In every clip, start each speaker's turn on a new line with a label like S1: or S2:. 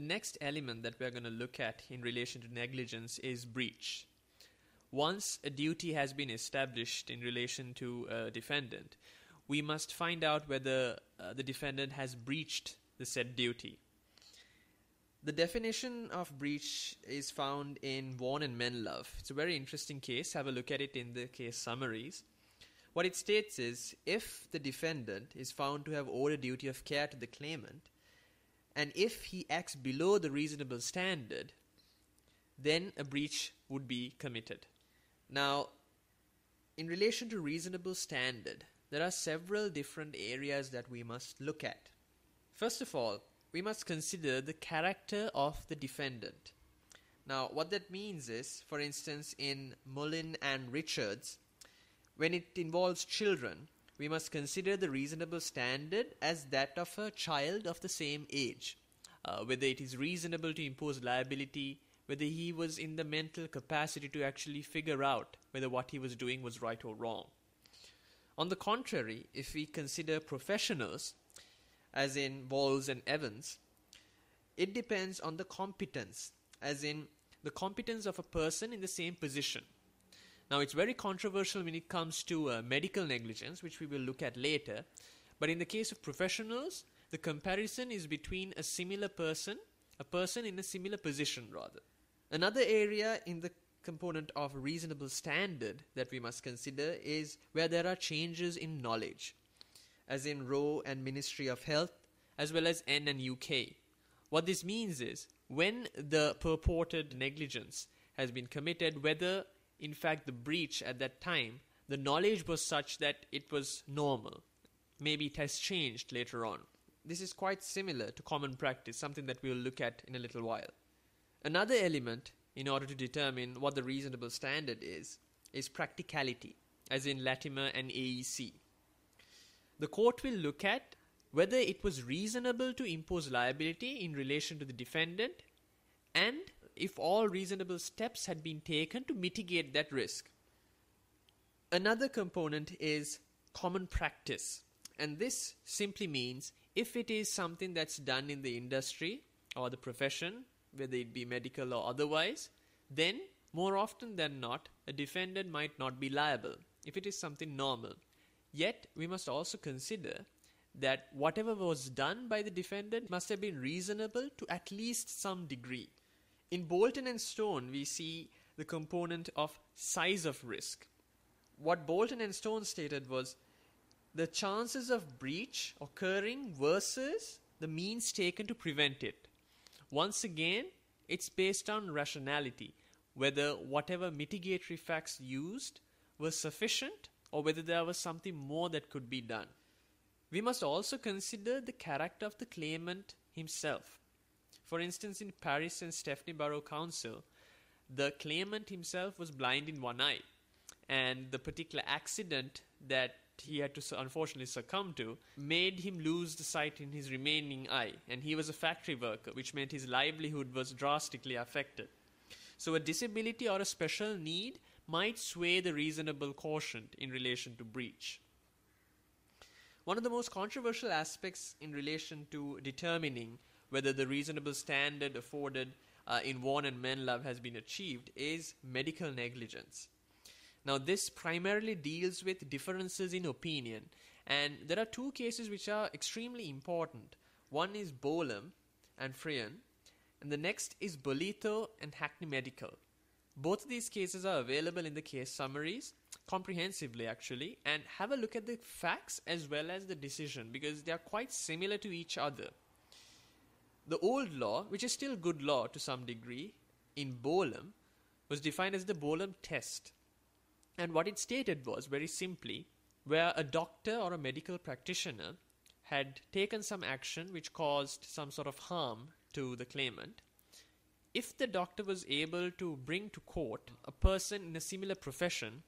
S1: next element that we're going to look at in relation to negligence is breach. Once a duty has been established in relation to a defendant, we must find out whether uh, the defendant has breached the said duty. The definition of breach is found in Vaughan and Menlove. It's a very interesting case. Have a look at it in the case summaries. What it states is if the defendant is found to have owed a duty of care to the claimant, and if he acts below the reasonable standard, then a breach would be committed. Now, in relation to reasonable standard, there are several different areas that we must look at. First of all, we must consider the character of the defendant. Now, what that means is, for instance, in Mullin and Richards, when it involves children, we must consider the reasonable standard as that of a child of the same age. Uh, whether it is reasonable to impose liability, whether he was in the mental capacity to actually figure out whether what he was doing was right or wrong. On the contrary, if we consider professionals, as in Walls and Evans, it depends on the competence, as in the competence of a person in the same position. Now, it's very controversial when it comes to uh, medical negligence, which we will look at later. But in the case of professionals, the comparison is between a similar person, a person in a similar position, rather. Another area in the component of reasonable standard that we must consider is where there are changes in knowledge, as in Roe and Ministry of Health, as well as N and UK. What this means is when the purported negligence has been committed, whether in fact, the breach at that time, the knowledge was such that it was normal. Maybe it has changed later on. This is quite similar to common practice, something that we will look at in a little while. Another element, in order to determine what the reasonable standard is, is practicality, as in Latimer and AEC. The court will look at whether it was reasonable to impose liability in relation to the defendant and if all reasonable steps had been taken to mitigate that risk. Another component is common practice, and this simply means if it is something that's done in the industry or the profession, whether it be medical or otherwise, then more often than not, a defendant might not be liable if it is something normal. Yet, we must also consider that whatever was done by the defendant must have been reasonable to at least some degree. In Bolton and Stone, we see the component of size of risk. What Bolton and Stone stated was the chances of breach occurring versus the means taken to prevent it. Once again, it's based on rationality, whether whatever mitigatory facts used were sufficient or whether there was something more that could be done. We must also consider the character of the claimant himself. For instance, in Paris and Stepney Borough Council, the claimant himself was blind in one eye, and the particular accident that he had to unfortunately succumb to made him lose the sight in his remaining eye, and he was a factory worker, which meant his livelihood was drastically affected. So, a disability or a special need might sway the reasonable quotient in relation to breach. One of the most controversial aspects in relation to determining whether the reasonable standard afforded uh, in Vaughan and Menlove has been achieved is medical negligence. Now, this primarily deals with differences in opinion, and there are two cases which are extremely important. One is Bolam and Friern, and the next is Bolitho and Hackney Medical. Both of these cases are available in the case summaries comprehensively, actually, and have a look at the facts as well as the decision because they are quite similar to each other. The old law, which is still good law to some degree, in Bolam, was defined as the Bolam test. And what it stated was very simply where a doctor or a medical practitioner had taken some action which caused some sort of harm to the claimant, if the doctor was able to bring to court a person in a similar profession,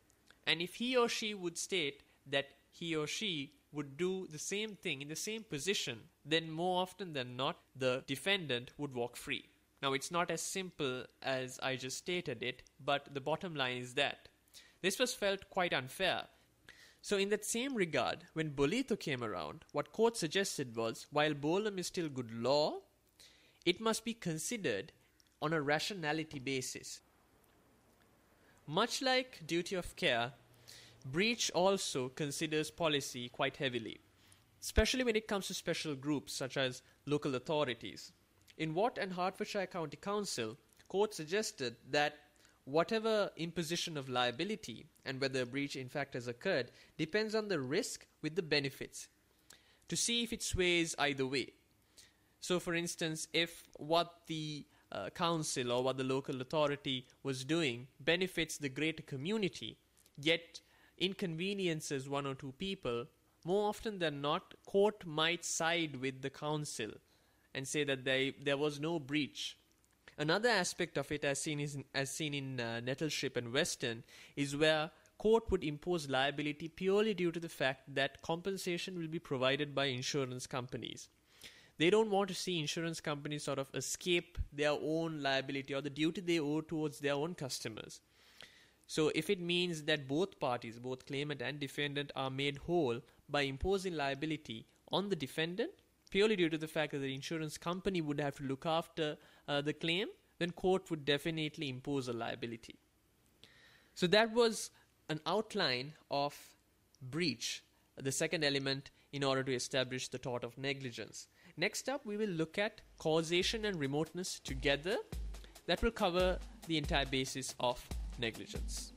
S1: and if he or she would state that he or she would do the same thing in the same position, then more often than not, the defendant would walk free. Now, it's not as simple as I just stated it, but the bottom line is that this was felt quite unfair. So, in that same regard, when Bolitho came around, what court suggested was while Bolam is still good law, it must be considered on a rationality basis. Much like duty of care, breach also considers policy quite heavily, especially when it comes to special groups such as local authorities. In Watt and Hertfordshire County Council, court suggested that whatever imposition of liability and whether a breach in fact has occurred depends on the risk with the benefits to see if it sways either way. So, for instance, if what the uh, council or what the local authority was doing benefits the greater community, yet inconveniences one or two people, more often than not, court might side with the council and say that they, there was no breach. Another aspect of it, as seen, is, as seen in uh, Nettleship and Weston, is where court would impose liability purely due to the fact that compensation will be provided by insurance companies. They don't want to see insurance companies sort of escape their own liability or the duty they owe towards their own customers. So, if it means that both parties, both claimant and defendant, are made whole by imposing liability on the defendant purely due to the fact that the insurance company would have to look after uh, the claim, then court would definitely impose a liability. So, that was an outline of breach, the second element in order to establish the tort of negligence. Next up, we will look at causation and remoteness together. That will cover the entire basis of negligence.